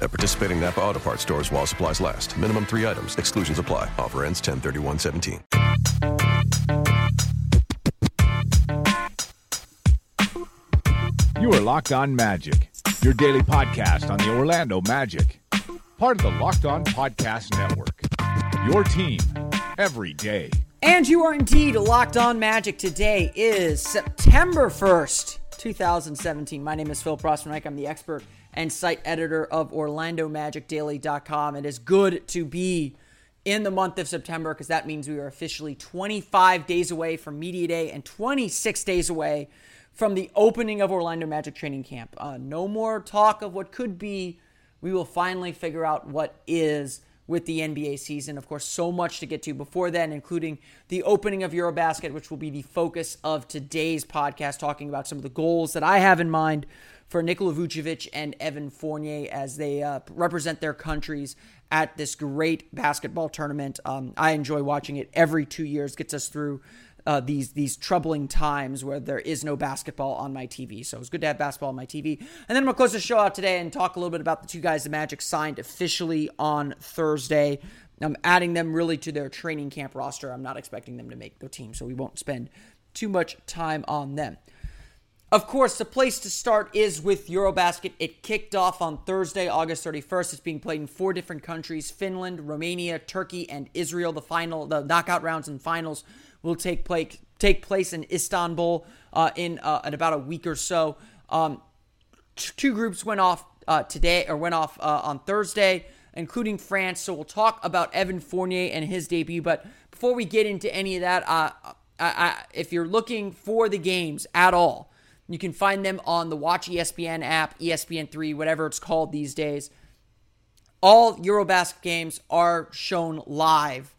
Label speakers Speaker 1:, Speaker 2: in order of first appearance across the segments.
Speaker 1: At participating Napa Auto Parts stores while supplies last. Minimum three items. Exclusions apply. Offer ends 10 31 17.
Speaker 2: You are Locked On Magic, your daily podcast on the Orlando Magic, part of the Locked On Podcast Network. Your team every day.
Speaker 3: And you are indeed locked on magic. Today is September 1st, 2017. My name is Phil Rossman I'm the expert and site editor of OrlandoMagicDaily.com. It is good to be in the month of September because that means we are officially 25 days away from Media Day and 26 days away from the opening of Orlando Magic training camp. Uh, no more talk of what could be. We will finally figure out what is with the NBA season. Of course, so much to get to before then, including the opening of Eurobasket, which will be the focus of today's podcast, talking about some of the goals that I have in mind for Nikola Vucevic and Evan Fournier as they uh, represent their countries at this great basketball tournament. Um, I enjoy watching it every two years, gets us through uh, these these troubling times where there is no basketball on my TV. So it's good to have basketball on my TV. And then I'm gonna close the show out today and talk a little bit about the two guys the Magic signed officially on Thursday. I'm adding them really to their training camp roster. I'm not expecting them to make the team, so we won't spend too much time on them. Of course, the place to start is with Eurobasket. It kicked off on Thursday, August 31st. It's being played in four different countries Finland, Romania, Turkey, and Israel. The final, the knockout rounds and finals will take place take place in Istanbul uh, in uh, in about a week or so. Um, t- two groups went off uh, today or went off uh, on Thursday, including France. So we'll talk about Evan Fournier and his debut. But before we get into any of that, uh, I, I, if you're looking for the games at all, you can find them on the Watch ESPN app, ESPN3, whatever it's called these days. All Eurobasket games are shown live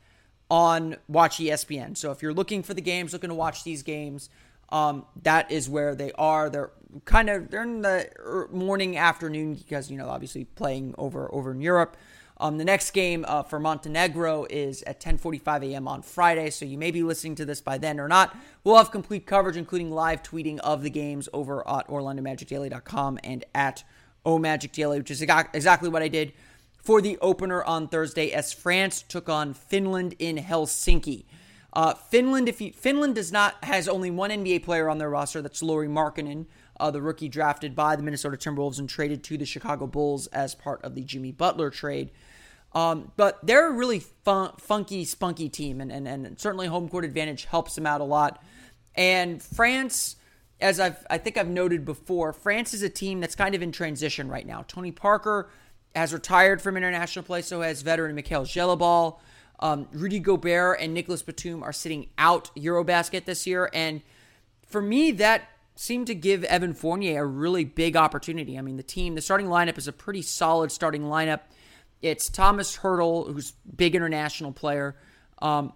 Speaker 3: on Watch ESPN. So if you're looking for the games, looking to watch these games, um, that is where they are. They're kind of they're in the er, morning afternoon because you know obviously playing over over in Europe. Um, the next game uh, for Montenegro is at 10:45 a.m. on Friday, so you may be listening to this by then or not. We'll have complete coverage, including live tweeting of the games over at OrlandoMagicDaily.com and at OMagicDaily, which is exactly what I did for the opener on Thursday as France took on Finland in Helsinki. Uh, Finland, if you, Finland does not has only one NBA player on their roster. That's Lauri Markkanen, uh, the rookie drafted by the Minnesota Timberwolves and traded to the Chicago Bulls as part of the Jimmy Butler trade. Um, but they're a really fun, funky, spunky team, and, and, and certainly home court advantage helps them out a lot. And France, as I've I think I've noted before, France is a team that's kind of in transition right now. Tony Parker has retired from international play, so has veteran Mickael Gelabale. Um, Rudy Gobert and Nicolas Batum are sitting out Eurobasket this year. And for me, that seemed to give Evan Fournier a really big opportunity. I mean, the team, the starting lineup is a pretty solid starting lineup. It's Thomas Heurtel, who's big international player. Um,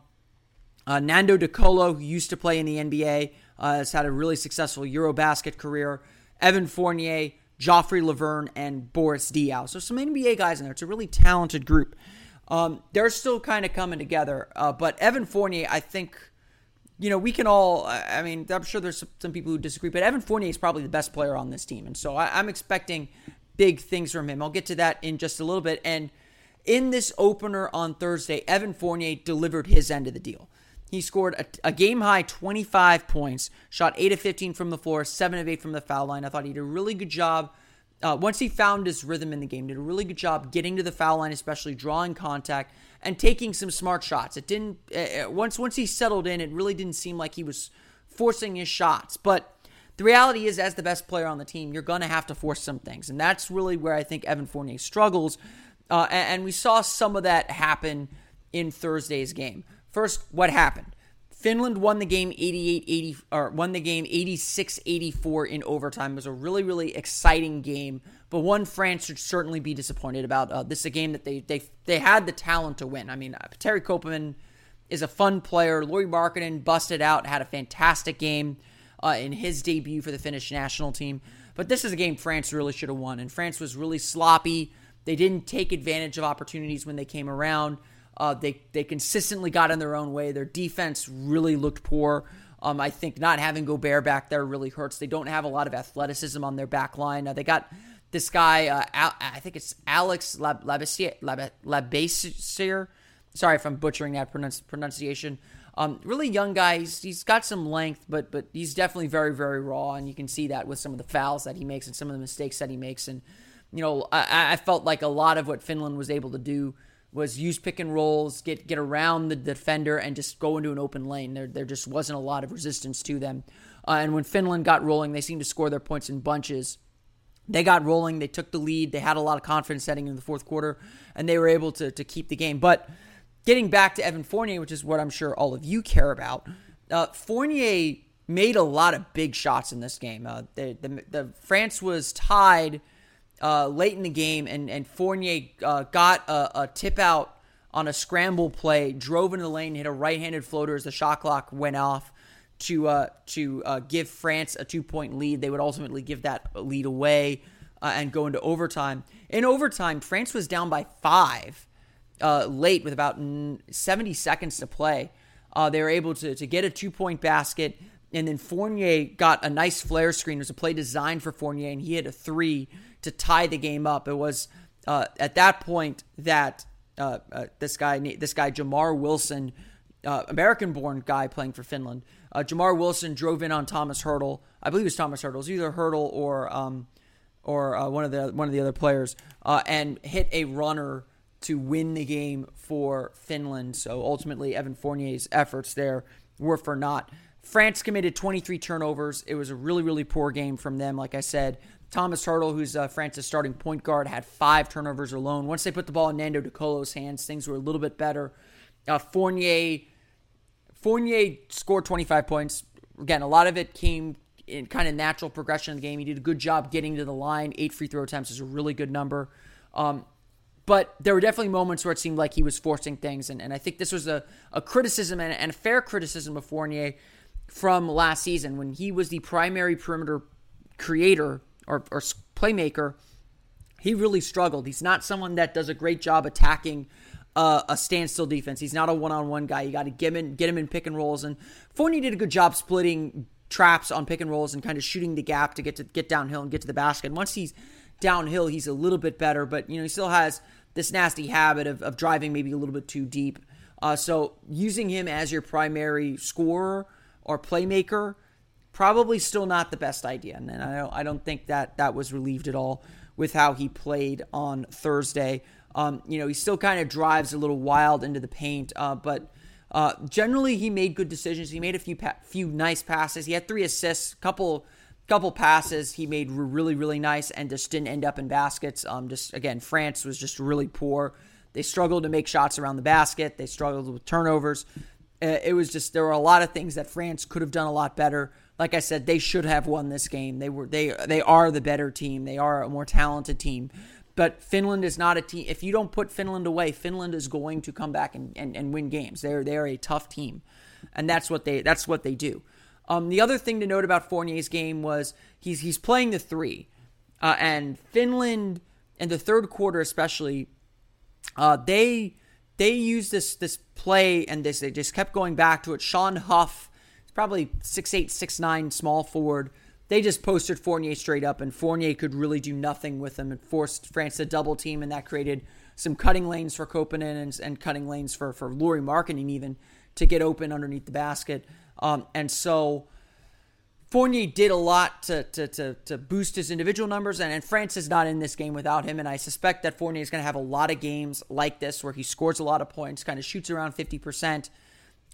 Speaker 3: uh, Nando De Colo, who used to play in the NBA, uh, has had a really successful Eurobasket career. Evan Fournier, Joffrey Lauvergne, and Boris Diaw. So some NBA guys in there. It's a really talented group. Um, they're still kind of coming together. Uh, but Evan Fournier, I think, you know, we can all, I mean, I'm sure there's some people who disagree, but Evan Fournier is probably the best player on this team. And so I, I'm expecting big things from him. I'll get to that in just a little bit. And in this opener on Thursday, Evan Fournier delivered his end of the deal. He scored a, a, game high 25 points, shot 8 of 15 from the floor, 7 of 8 from the foul line. I thought he did a really good job. Uh, once he found his rhythm in the game, did a really good job getting to the foul line, especially drawing contact and taking some smart shots. It didn't uh, uh once once he settled in, it really didn't seem like he was forcing his shots. But the reality is, as the best player on the team, you're going to have to force some things, and that's really where I think Evan Fournier struggles. Uh, and, and we saw some of that happen in Thursday's game. First, what happened? Finland won the game 88-80 or won the game 86-84 in overtime. It was a really really exciting game, but one France should certainly be disappointed about. Uh, this is a game that they they they had the talent to win. I mean, uh, Petteri Koponen is a fun player. Lauri Markkanen busted out, had a fantastic game uh, in his debut for the Finnish national team. But this is a game France really should have won, and France was really sloppy. They didn't take advantage of opportunities when they came around. Uh, they they consistently got in their own way. Their defense really looked poor. Um, I think not having Gobert back there really hurts. They don't have a lot of athleticism on their back line. Uh, they got this guy, uh, Al- I think it's Alex. Labissiere. Sorry if I'm butchering that pronunci- pronunciation. Um, really young guy. He's, he's got some length, but but he's definitely very very raw, and you can see that with some of the fouls that he makes and some of the mistakes that he makes. And you know, I, I felt like a lot of what Finland was able to do was use pick and rolls, get get around the defender, and just go into an open lane. There there just wasn't a lot of resistance to them. Uh, and when Finland got rolling, they seemed to score their points in bunches. They got rolling. They took the lead. They had a lot of confidence setting in the fourth quarter, and they were able to to keep the game. But getting back to Evan Fournier, which is what I'm sure all of you care about, uh, Fournier made a lot of big shots in this game. Uh, the, the, the, France was tied uh, late in the game, and, and Fournier uh, got a, a, tip out on a scramble play, drove into the lane, hit a right handed floater as the shot clock went off to uh, to uh, give France a two point lead. They would ultimately give that lead away and go into overtime. In overtime, France was down by five uh, late with about 70 seconds to play. Uh, they were able to, to get a two point basket, and then Fournier got a nice flare screen. It was a play designed for Fournier, and he hit a three to tie the game up. It was uh, at that point that uh, uh, this guy, this guy Jamar Wilson, uh, American-born guy playing for Finland, Jamar Wilson drove in on Thomas Heurtel. I believe it was Thomas Heurtel. It was either Heurtel or um, or one of the one of the other players, and hit a runner to win the game for Finland. So ultimately, Evan Fournier's efforts there were for naught. France committed 23 turnovers. It was a really, really poor game from them. Like I said, Thomas Heurtel, who's uh, France's starting point guard, had five turnovers alone. Once they put the ball in Nando De Colo's hands, things were a little bit better. Uh, Fournier, Fournier scored 25 points. Again, a lot of it came in kind of natural progression of the game. He did a good job getting to the line. Eight free throw attempts is a really good number. Um, but there were definitely moments where it seemed like he was forcing things. And, and I think this was a, a criticism and, and a fair criticism of Fournier from last season when he was the primary perimeter creator or, or playmaker. He really struggled. He's not someone that does a great job attacking uh, a standstill defense. He's not a one-on-one guy. You got to get him in, get him in pick and rolls. And Fournier did a good job splitting traps on pick and rolls and kind of shooting the gap to get to get downhill and get to the basket. And once he's downhill, he's a little bit better, but you know he still has this nasty habit of, of driving maybe a little bit too deep. Uh, so using him as your primary scorer or playmaker probably still not the best idea, and I don't I don't think that that was relieved at all with how he played on Thursday. Um, you know he still kind of drives a little wild into the paint, uh, but. Uh, generally, he made good decisions. He made a few pa- few nice passes. He had three assists, couple couple passes he made were really really nice and just didn't end up in baskets um just again france was just really poor they struggled to make shots around the basket they struggled with turnovers uh, it was just there were a lot of things that france could have done a lot better like i said they should have won this game. They were they they are the better team. They are a more talented team. But finland is not a team if you don't put finland away finland is going to come back and, and, and win games. They're they're a tough team. And that's what they that's what they do. Um, the other thing to note about Fournier's game was he's he's playing the three, uh, and Finland in the third quarter especially, uh, they they used this this play and this they just kept going back to it. Shawn Huff, probably six eight six nine small forward. They just posted Fournier straight up, and Fournier could really do nothing with him and forced France to double team, and that created some cutting lanes for Koponen and, and cutting lanes for for Lauri Markkanen even to get open underneath the basket. Um, and so Fournier did a lot to, to, to, to boost his individual numbers, and, and, France is not in this game without him. And I suspect that Fournier is going to have a lot of games like this where he scores a lot of points, kind of shoots around 50%.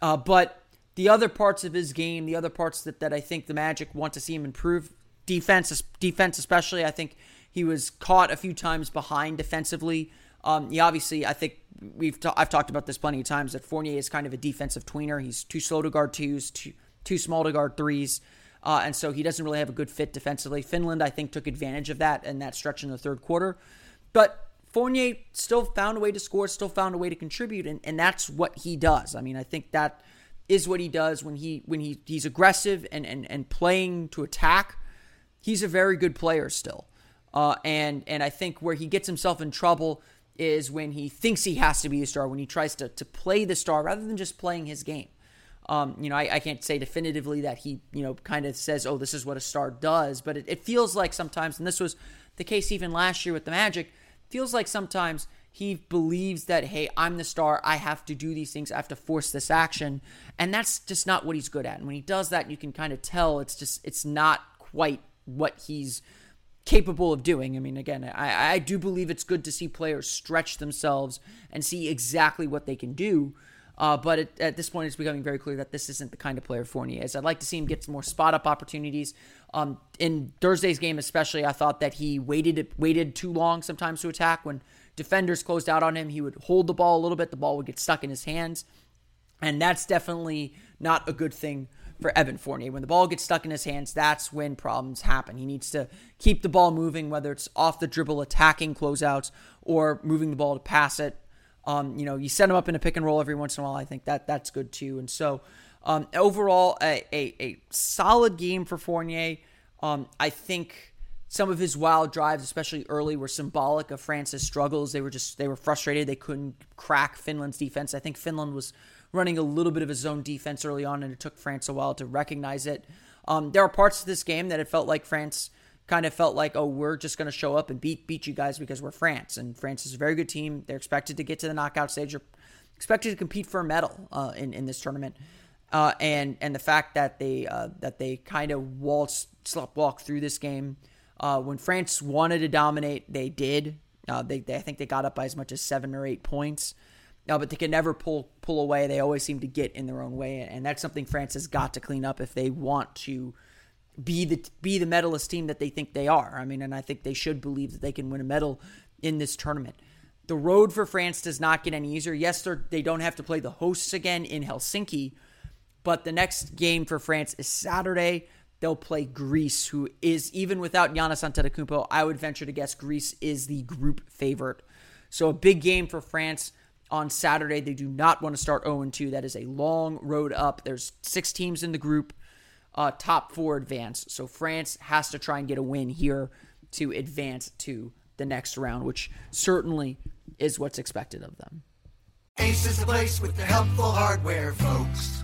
Speaker 3: Uh, but the other parts of his game, the other parts that, that I think the Magic want to see him improve, defense, defense especially, I think he was caught a few times behind defensively. Um, he obviously, I think we've I've talked about this plenty of times that Fournier is kind of a defensive tweener. He's too slow to guard twos, too too small to guard threes, uh, and so he doesn't really have a good fit defensively. Finland, I think, took advantage of that and that stretch in the third quarter. But Fournier still found a way to score, still found a way to contribute, and, and that's what he does. I mean, I think that is what he does when he when he he's aggressive and and, and playing to attack. He's a very good player still. Uh, and and I think where he gets himself in trouble is when he thinks he has to be a star, when he tries to to play the star rather than just playing his game. Um, you know, I, I, can't say definitively that he, you know, kind of says, "Oh, this is what a star does," but it, it feels like sometimes, and this was the case even last year with the Magic. Feels like sometimes he believes that, "Hey, I'm the star. I have to do these things. I have to force this action," and that's just not what he's good at. And when he does that, you can kind of tell it's just it's not quite what he's capable of doing. I mean, again, I, I do believe it's good to see players stretch themselves and see exactly what they can do. Uh, but it, at this point, it's becoming very clear that this isn't the kind of player Fournier is. I'd like to see him get some more spot up opportunities. Um, in Thursday's game, especially, I thought that he waited waited too long sometimes to attack. When defenders closed out on him, he would hold the ball a little bit. The ball would get stuck in his hands, and that's definitely not a good thing for Evan Fournier. When the ball gets stuck in his hands, that's when problems happen. He needs to keep the ball moving, whether it's off the dribble, attacking closeouts, or moving the ball to pass it. Um, you know, you set him up in a pick and roll every once in a while. I think that that's good too. And so, um, overall, a, a, a, solid game for Fournier. Um, I think some of his wild drives, especially early, were symbolic of France's struggles. They were just they were frustrated. They couldn't crack Finland's defense. I think Finland was running a little bit of a zone defense early on, and it took France a while to recognize it. Um, there are parts of this game that it felt like France kind of felt like, oh, we're just going to show up and beat beat you guys because we're France, and France is a very good team. They're expected to get to the knockout stage. They're expected to compete for a medal uh, in in this tournament. Uh, and and the fact that they uh, that they kind of waltz slop walk through this game uh, when France wanted to dominate, they did. Uh, they, they I think they got up by as much as seven or eight points. No, but they can never pull pull away. They always seem to get in their own way, and that's something France has got to clean up if they want to be the be the medalist team that they think they are. I mean, and I think they should believe that they can win a medal in this tournament. The road for France does not get any easier. Yes, they they don't have to play the hosts again in Helsinki, but the next game for France is Saturday. They'll play Greece, who is even without Giannis Antetokounmpo. I would venture to guess Greece is the group favorite. So a big game for France on Saturday. They do not want to start 0 2. That is a long road up. There's six teams in the group, uh, top four advance. So France has to try and get a win here to advance to the next round, which certainly is what's expected of them.
Speaker 4: Ace is the place with the helpful hardware, folks.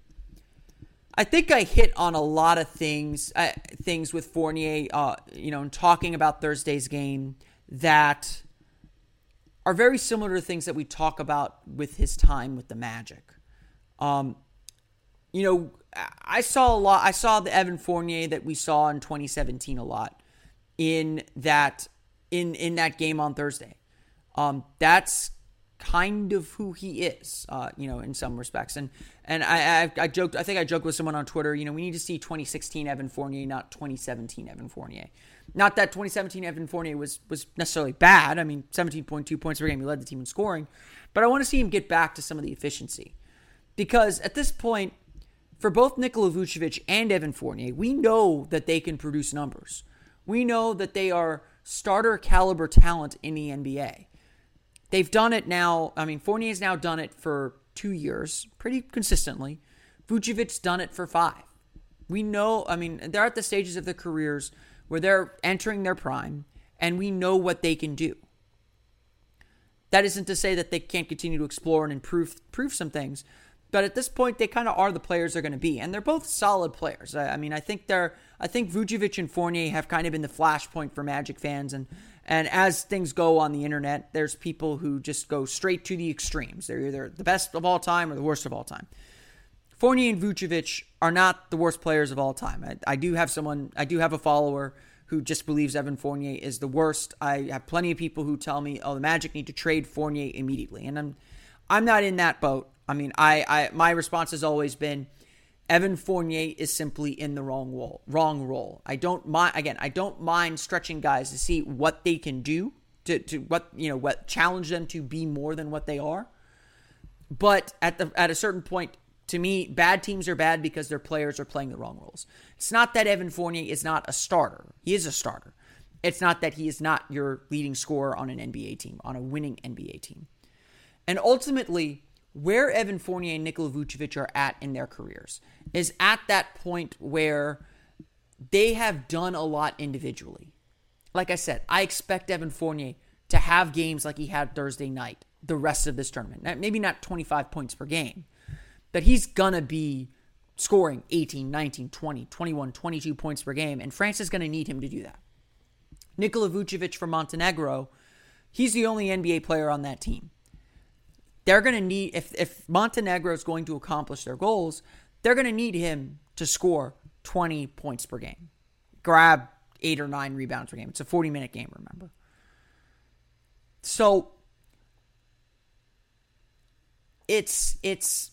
Speaker 3: I think I hit on a lot of things, uh, things with Fournier. Uh, you know, in talking about Thursday's game, that are very similar to things that we talk about with his time with the Magic. Um, you know, I saw a lot. I saw the Evan Fournier that we saw in 2017 a lot in that in in that game on Thursday. Um, that's kind of who he is, uh, you know, in some respects. And and I, I, I joked. I think I joked with someone on Twitter. You know, we need to see 2016 Evan Fournier, not 2017 Evan Fournier. Not that 2017 Evan Fournier was was necessarily bad. I mean, 17.2 points per game. He led the team in scoring, but I want to see him get back to some of the efficiency because at this point, for both Nikola Vucevic and Evan Fournier, we know that they can produce numbers. We know that they are starter caliber talent in the NBA. They've done it now. I mean, Fournier's now done it for two years pretty consistently. Vucevic's done it for five. We know, I mean, they're at the stages of their careers where they're entering their prime and we know what they can do. That isn't to say that they can't continue to explore and improve prove some things, but at this point they kind of are the players they're going to be and they're both solid players. I, I, mean, I think they're I think Vucevic and Fournier have kind of been the flashpoint for Magic fans and and as things go on the internet, there's people who just go straight to the extremes. They're either the best of all time or the worst of all time. Fournier and Vucevic are not the worst players of all time. I, I do have someone, I do have a follower who just believes Evan Fournier is the worst. I have plenty of people who tell me, "Oh, the Magic need to trade Fournier immediately," and I'm I'm not in that boat. I mean, I, I my response has always been. Evan Fournier is simply in the wrong role. Wrong role. I don't mind. Again, I don't mind stretching guys to see what they can do to, to what you know what challenge them to be more than what they are. But at the at a certain point, to me, bad teams are bad because their players are playing the wrong roles. It's not that Evan Fournier is not a starter. He is a starter. It's not that he is not your leading scorer on an NBA team, on a winning NBA team. And ultimately, where Evan Fournier and Nikola Vucevic are at in their careers is at that point where they have done a lot individually. Like I said, I expect Evan Fournier to have games like he had Thursday night the rest of this tournament. Maybe not 25 points per game, but he's going to be scoring 18, 19, 20, 21, 22 points per game, and France is going to need him to do that. Nikola Vucevic from Montenegro, he's the only NBA player on that team. They're going to need, if, if Montenegro is going to accomplish their goals, they're going to need him to score 20 points per game, grab eight or nine rebounds per game. It's a 40 minute game, remember? So it's it's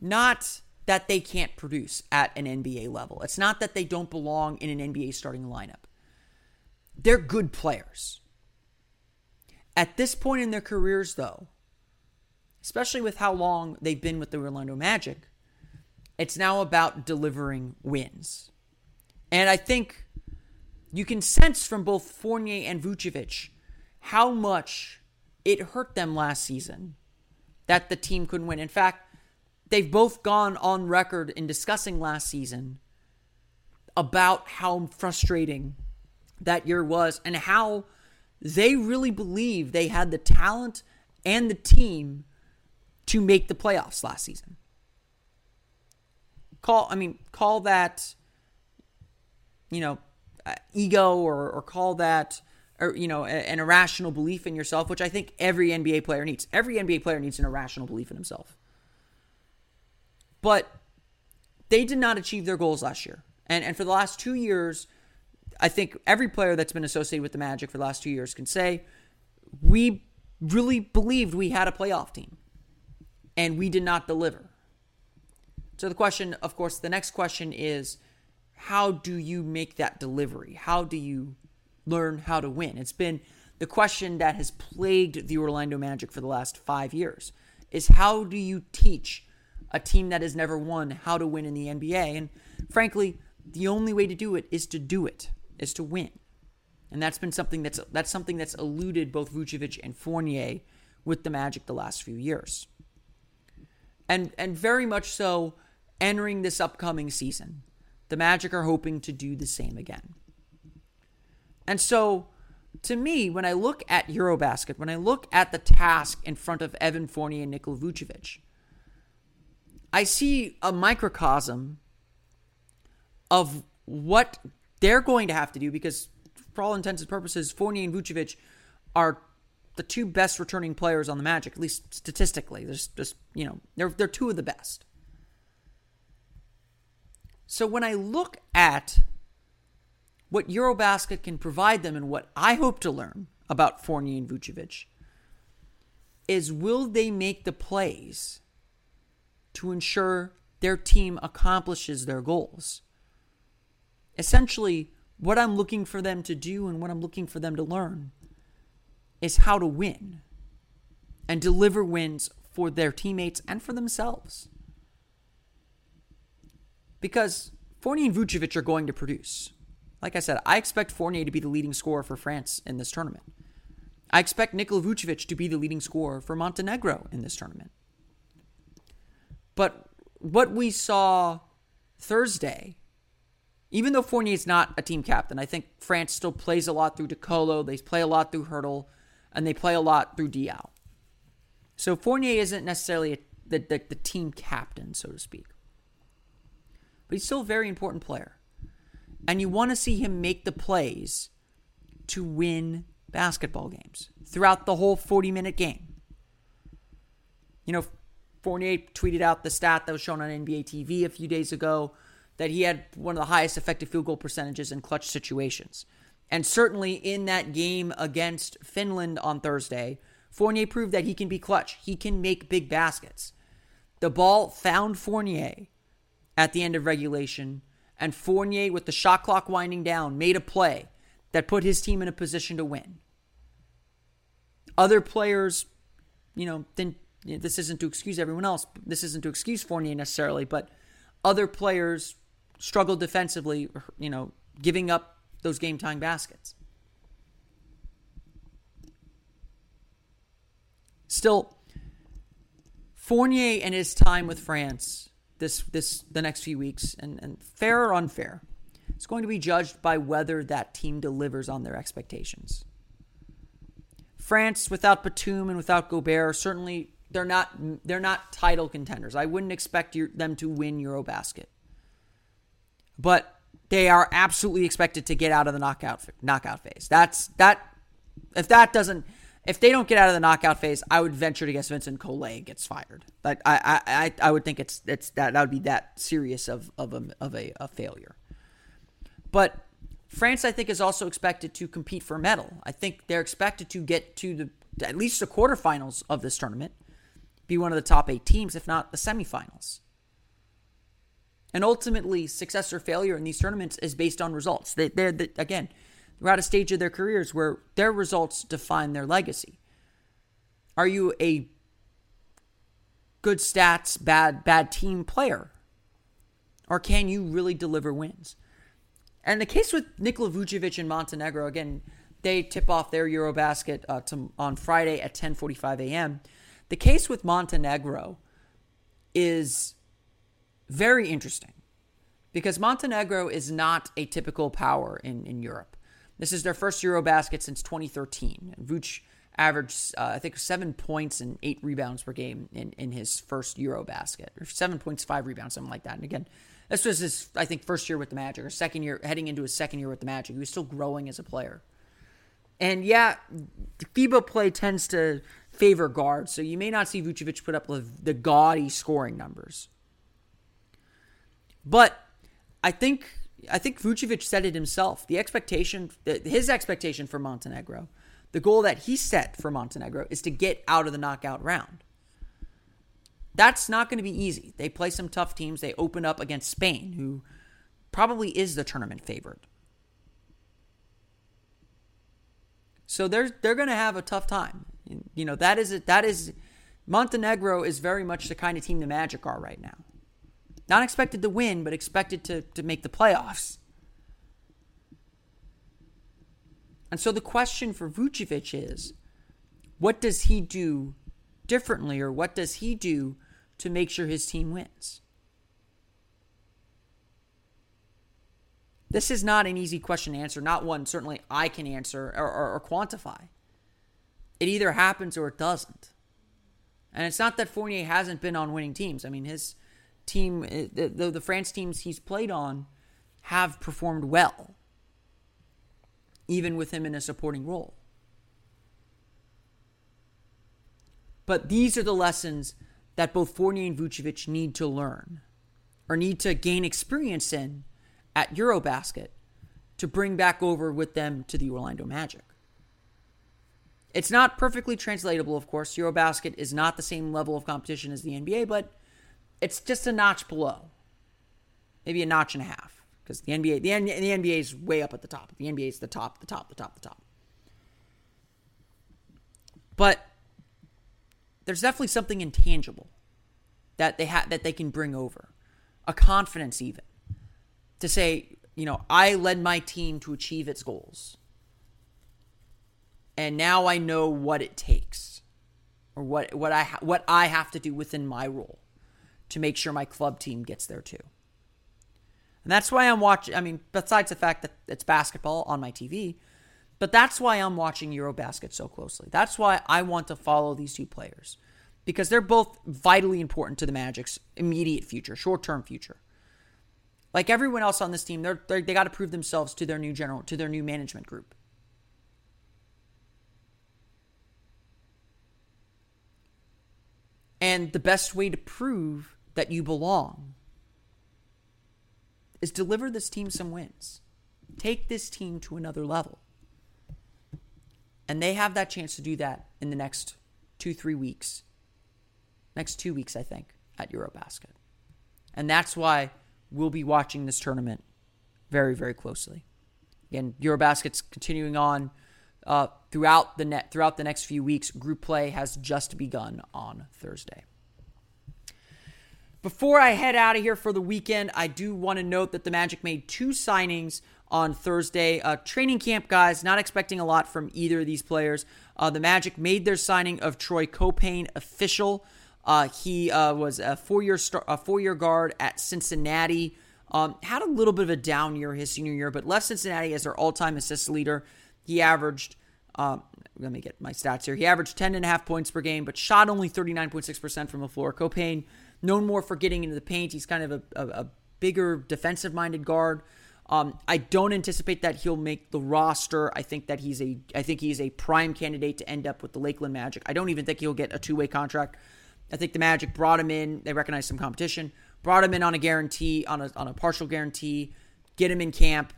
Speaker 3: not that they can't produce at an NBA level. It's not that they don't belong in an NBA starting lineup. They're good players. At this point in their careers, though, especially with how long they've been with the Orlando Magic, it's now about delivering wins. And I think you can sense from both Fournier and Vucevic how much it hurt them last season that the team couldn't win. In fact, they've both gone on record in discussing last season about how frustrating that year was and how they really believe they had the talent and the team to make the playoffs last season. Call, I mean, call that, you know, uh, ego or, or call that or you know an irrational belief in yourself which i think every nba player needs. Every nba player needs an irrational belief in himself. But they did not achieve their goals last year. And and for the last two years i think every player that's been associated with the magic for the last two years can say we really believed we had a playoff team and we did not deliver so the question of course the next question is how do you make that delivery how do you learn how to win? It's been the question that has plagued the Orlando Magic for the last five years is how do you teach a team that has never won how to win in the NBA? And frankly, the only way to do it is to do it, is to win. And that's been something that's that's something that's eluded both Vucevic and Fournier with the Magic the last few years. And and very much so entering this upcoming season. The Magic are hoping to do the same again. And so, to me, when I look at Eurobasket, when I look at the task in front of Evan Fournier and Nikola Vucevic, I see a microcosm of what they're going to have to do because, for all intents and purposes, Fournier and Vucevic are the two best returning players on the Magic, at least statistically. There's just, you know, they're, they're two of the best. So when I look at what Eurobasket can provide them and what I hope to learn about Fournier and Vucevic is will they make the plays to ensure their team accomplishes their goals? Essentially, what I'm looking for them to do and what I'm looking for them to learn is how to win and deliver wins for their teammates and for themselves. Because Fournier and Vucevic are going to produce. Like I said, I expect Fournier to be the leading scorer for France in this tournament. I expect Nikola Vucevic to be the leading scorer for Montenegro in this tournament. But what we saw Thursday, even though Fournier is not a team captain, I think France still plays a lot through De Colo, they play a lot through Heurtel, and they play a lot through Diaw. So Fournier isn't necessarily a, the, the, the team captain, so to speak. But he's still a very important player and you want to see him make the plays to win basketball games throughout the whole 40 minute game. You know, Fournier tweeted out the stat that was shown on NBA TV a few days ago that he had one of the highest effective field goal percentages in clutch situations. And certainly in that game against Finland on Thursday, Fournier proved that he can be clutch. He can make big baskets. The ball found Fournier at the end of regulation, and Fournier, with the shot clock winding down, made a play that put his team in a position to win. Other players, you know, then you know, this isn't to excuse everyone else. This isn't to excuse Fournier necessarily, but other players struggled defensively, you know, giving up those game time baskets. Still, Fournier and his time with France this this the next few weeks, and, and fair or unfair, it's going to be judged by whether that team delivers on their expectations. France without Batum and without Gobert certainly they're not they're not title contenders. I wouldn't expect them to win EuroBasket, but they are absolutely expected to get out of the knockout knockout phase. That's that. If that doesn't, if they don't get out of the knockout phase, I would venture to guess Vincent Collet gets fired. Like I, I, I would think it's it's that that would be that serious of of a of a, a failure. But France, I think, is also expected to compete for a medal. I think they're expected to get to the at least the quarterfinals of this tournament, be one of the top eight teams, if not the semifinals. And ultimately, success or failure in these tournaments is based on results. They, they're, they, again, they're at a stage of their careers where their results define their legacy. Are you a good stats, bad bad team player, or can you really deliver wins? And the case with Nikola Vucevic and Montenegro, again, they tip off their EuroBasket uh, to, on Friday at 10:45 a.m. The case with Montenegro is very interesting because Montenegro is not a typical power in, in Europe. This is their first Eurobasket since 2013. Vuce averaged, uh, I think, seven points and eight rebounds per game in, in his first Eurobasket, or seven points, five rebounds, something like that. And again, this was his, I think, first year with the Magic, or second year, heading into his second year with the Magic. He was still growing as a player. And yeah, FIBA play tends to favor guards, so you may not see Vucevic put up the gaudy scoring numbers. But I think I think Vucevic said it himself. The expectation, his expectation for Montenegro, the goal that he set for Montenegro is to get out of the knockout round. That's not going to be easy. They play some tough teams. They open up against Spain, who probably is the tournament favorite. So they're they're going to have a tough time. You know that is it. That is Montenegro is very much the kind of team the Magic are right now. Not expected to win, but expected to, to make the playoffs. And so the question for Vucevic is what does he do differently, or what does he do to make sure his team wins? This is not an easy question to answer, not one certainly I can answer or, or, or quantify. It either happens or it doesn't. And it's not that Fournier hasn't been on winning teams. I mean, his team, uh, the, the, the France teams he's played on, have performed well, even with him in a supporting role. But these are the lessons that both Fournier and Vucevic need to learn or need to gain experience in at Eurobasket to bring back over with them to the Orlando Magic. It's not perfectly translatable, of course. Eurobasket is not the same level of competition as the NBA, but it's just a notch below, maybe a notch and a half, because the NBA, the, the NBA is way up at the top. The NBA is the top, the top, the top, the top. But there's definitely something intangible that they have that they can bring over, a confidence even, to say, you know, I led my team to achieve its goals, and now I know what it takes, or what what I what I have to do within my role to make sure my club team gets there too. And that's why I'm watching. I mean, besides the fact that it's basketball on my TV, but that's why I'm watching Eurobasket so closely. That's why I want to follow these two players because they're both vitally important to the Magic's immediate future, short term future. Like everyone else on this team, they're, they're they got to prove themselves to their new general, to their new management group. And the best way to prove that you belong is deliver this team some wins. Take this team to another level. And they have that chance to do that in the next two, three weeks. Next two weeks, I think, at Eurobasket. And that's why we'll be watching this tournament very, very closely. Again, Eurobasket's continuing on uh, throughout the net throughout the next few weeks. Group play has just begun on Thursday. Before I head out of here for the weekend, I do want to note that the Magic made two signings on Thursday. Uh, training camp guys, not expecting a lot from either of these players. Uh, the Magic made their signing of Troy Caupain official. Uh, he uh, was a four-year star- a four-year guard at Cincinnati. Um, had a little bit of a down year his senior year, but left Cincinnati as their all-time assist leader. He averaged. Um, let me get my stats here. He averaged 10 and a half points per game, but shot only 39.6% from the floor. Caupain, known more for getting into the paint. He's kind of a, a, a bigger defensive minded guard. Um, I don't anticipate that he'll make the roster. I think that he's a I think he's a prime candidate to end up with the Lakeland Magic. I don't even think he'll get a two way contract. I think the Magic brought him in. They recognize some competition, brought him in on a guarantee, on a on a partial guarantee, get him in camp,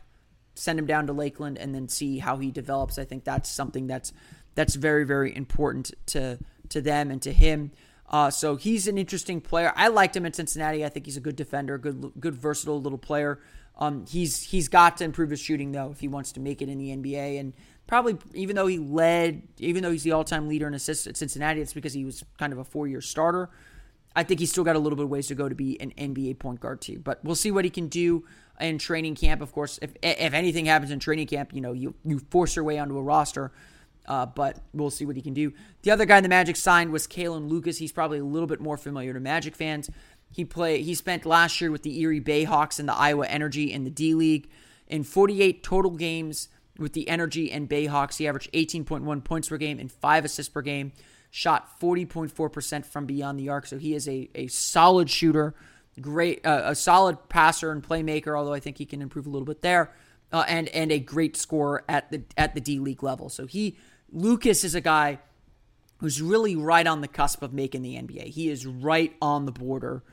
Speaker 3: send him down to Lakeland, and then see how he develops. I think that's something that's that's very very important to to them and to him. Uh, so he's an interesting player. I liked him in Cincinnati. I think he's a good defender, good good versatile little player. Um, he's he's got to improve his shooting though if he wants to make it in the NBA. And probably even though he led, even though he's the all-time leader in assists at Cincinnati, it's because he was kind of a four-year starter. I think he's still got a little bit of ways to go to be an NBA point guard too. But we'll see what he can do in training camp. Of course, if if anything happens in training camp, you know you you force your way onto a roster. Uh, but we'll see what he can do. The other guy in the Magic signed was Kalin Lucas. He's probably a little bit more familiar to Magic fans. He play he spent last year with the Erie Bayhawks and the Iowa Energy in the D League. In 48 total games with the Energy and Bayhawks, he averaged 18.1 points per game and five assists per game. Shot 40.4% from beyond the arc, so he is a, a solid shooter, great uh, a solid passer and playmaker. Although I think he can improve a little bit there, uh, and and a great scorer at the at the D League level. So he Lucas is a guy who's really right on the cusp of making the NBA. He is right on the border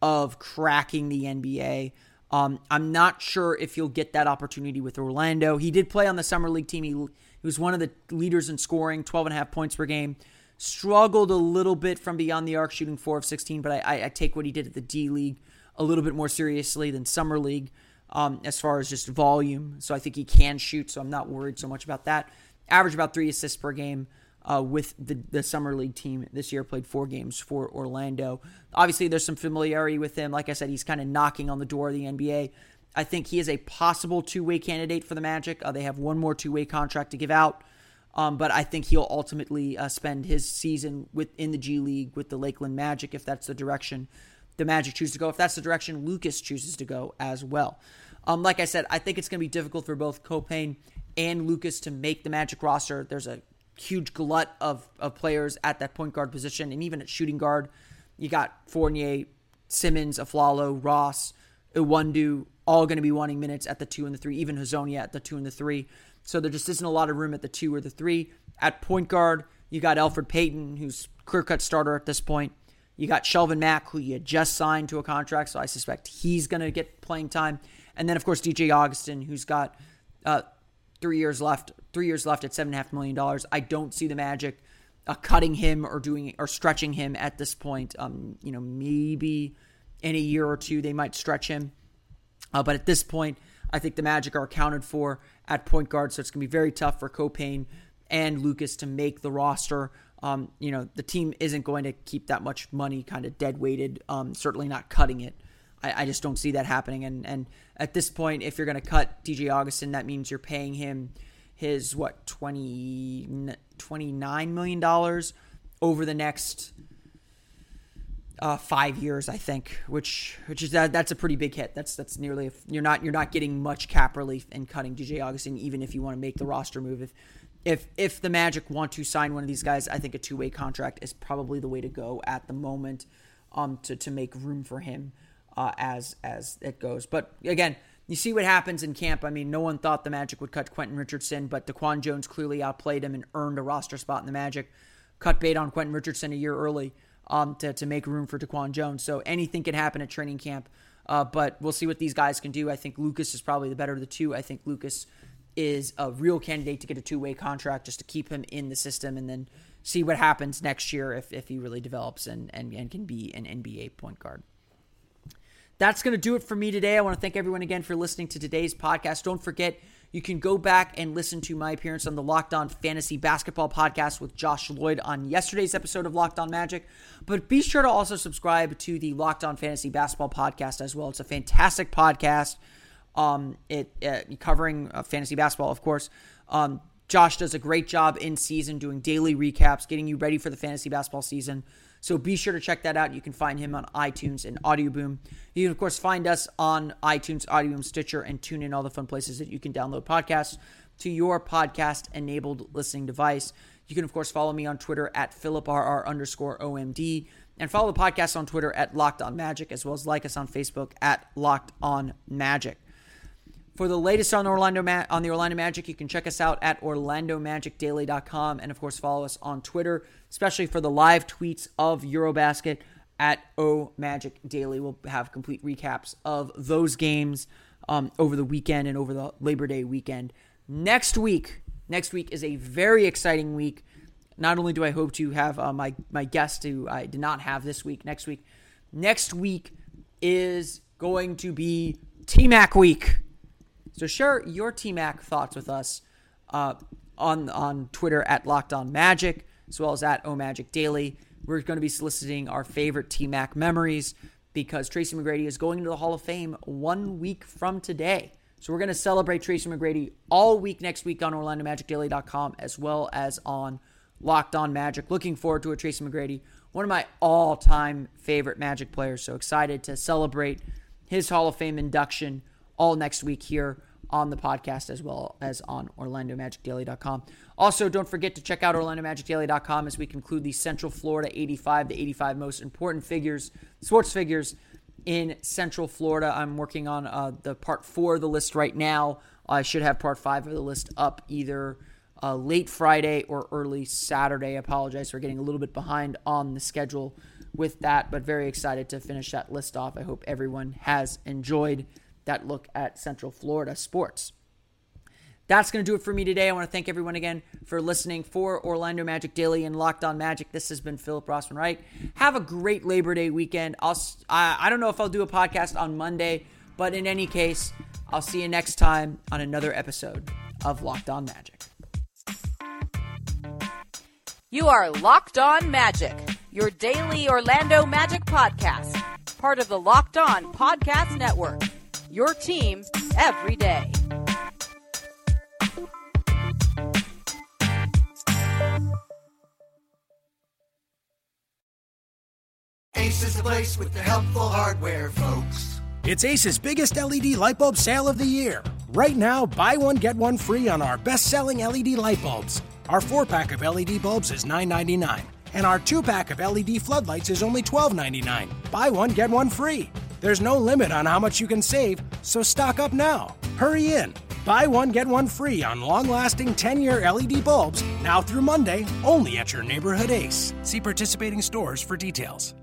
Speaker 3: of cracking the NBA. Um, I'm not sure if he'll get that opportunity with Orlando. He did play on the Summer League team. He, he was one of the leaders in scoring, 12 and a half points per game. Struggled a little bit from beyond the arc, shooting 4 of 16, but I, I, I take what he did at the D League a little bit more seriously than Summer League um, as far as just volume. So I think he can shoot, so I'm not worried so much about that. Average about three assists per game uh, with the, the summer league team this year. Played four games for Orlando. Obviously, there's some familiarity with him. Like I said, he's kind of knocking on the door of the NBA. I think he is a possible two way candidate for the Magic. Uh, they have one more two way contract to give out. Um, but I think he'll ultimately uh, spend his season within the G League with the Lakeland Magic if that's the direction the Magic choose to go. If that's the direction Lucas chooses to go as well. Um, like I said, I think it's going to be difficult for both Caupain and Lucas to make the Magic roster. There's a huge glut of, of players at that point guard position, and even at shooting guard, you got Fournier, Simmons, Afflalo, Ross, Iwundu, all going to be wanting minutes at the two and the three, even Hezonja at the two and the three. So there just isn't a lot of room at the two or the three. At point guard, you got Elfrid Payton, who's clear cut starter at this point. You got Shelvin Mack, who you just signed to a contract, so I suspect he's going to get playing time. And then, of course, DJ Augustin, who's got uh, three years left, three years left at seven and a half million dollars. I don't see the Magic uh, cutting him or doing or stretching him at this point. Um, you know, maybe in a year or two they might stretch him, uh, but at this point, I think the Magic are accounted for at point guard, so it's gonna be very tough for Caupain and Lucas to make the roster. Um, you know, the team isn't going to keep that much money kind of dead weighted. Um, certainly not cutting it. I, I just don't see that happening. And and at this point, if you're going to cut DJ Augustin, that means you're paying him his what 20 29 million dollars over the next uh, five years, I think, which which is that that's a pretty big hit. That's that's nearly you're not you're not getting much cap relief in cutting DJ Augustin, even if you want to make the roster move. If if if the Magic want to sign one of these guys, I think a two way contract is probably the way to go at the moment, um, to to make room for him uh, as as it goes. But again, you see what happens in camp. I mean, no one thought the Magic would cut Quentin Richardson, but DeQuan Jones clearly outplayed him and earned a roster spot in the Magic. Cut bait on Quentin Richardson a year early um, to, to make room for DeQuan Jones. So anything can happen at training camp. Uh, but we'll see what these guys can do. I think Lucas is probably the better of the two. I think Lucas is a real candidate to get a two way contract just to keep him in the system and then see what happens next year if, if he really develops and, and, and can be an NBA point guard. That's going to do it for me today. I want to thank everyone again for listening to today's podcast. Don't forget, you can go back and listen to my appearance on the Locked On Fantasy Basketball podcast with Josh Lloyd on yesterday's episode of Locked On Magic. But be sure to also subscribe to the Locked On Fantasy Basketball podcast as well. It's a fantastic podcast. Um, it uh, covering uh, fantasy basketball, of course. Um, Josh does a great job in season doing daily recaps, getting you ready for the fantasy basketball season. So be sure to check that out. You can find him on iTunes and Audio Boom. You can, of course, find us on iTunes, Audio Boom, Stitcher, and tune in all the fun places that you can download podcasts to your podcast enabled listening device. You can, of course, follow me on Twitter at PhilipRR underscore OMD and follow the podcast on Twitter at Locked On Magic, as well as like us on Facebook at Locked On Magic. For the latest on Orlando Ma- on the Orlando Magic, you can check us out at orlandomagicdaily.com and of course follow us on Twitter, especially for the live tweets of Eurobasket at O Magic Daily. We'll have complete recaps of those games um, over the weekend and over the Labor Day weekend. Next week, next week is a very exciting week. Not only do I hope to have uh, my my guest who I did not have this week, next week, next week is going to be T Mac week. So share your TMAC thoughts with us uh, on on Twitter at Locked On Magic, as well as at OMagic Daily. We're going to be soliciting our favorite TMAC memories because Tracy McGrady is going into the Hall of Fame one week from today. So we're going to celebrate Tracy McGrady all week next week on OrlandoMagicDaily.com as well as on Locked On Magic. Looking forward to a Tracy McGrady, one of my all-time favorite Magic players. So excited to celebrate his Hall of Fame induction all next week here on the podcast as well as on OrlandoMagicDaily.com. Also, don't forget to check out OrlandoMagicDaily.com as we conclude the Central Florida 85, the 85 most important figures, sports figures in Central Florida. I'm working on uh, the part four of the list right now. I should have part five of the list up either uh, late Friday or early Saturday. I apologize for getting a little bit behind on the schedule with that, but very excited to finish that list off. I hope everyone has enjoyed that look at Central Florida sports. That's going to do it for me today. I want to thank everyone again for listening for Orlando Magic Daily and Locked On Magic. This has been Philip Rossman-Reich. Have a great Labor Day weekend. I'll I, I don't know if I'll do a podcast on Monday, but in any case, I'll see you next time on another episode of Locked On Magic.
Speaker 5: You are Locked On Magic, your daily Orlando Magic podcast, part of the Locked On Podcast Network your team every day.
Speaker 4: Ace is the place with the helpful hardware, folks.
Speaker 6: It's Ace's biggest LED light bulb sale of the year. Right now, buy one, get one free on our best selling LED light bulbs. Our four pack of LED bulbs is $9.99, and our two pack of LED floodlights is only $12.99. Buy one, get one free. There's no limit on how much you can save, so stock up now. Hurry in. Buy one, get one free on long lasting 10 year LED bulbs now through Monday, only at your neighborhood Ace. See participating stores for details.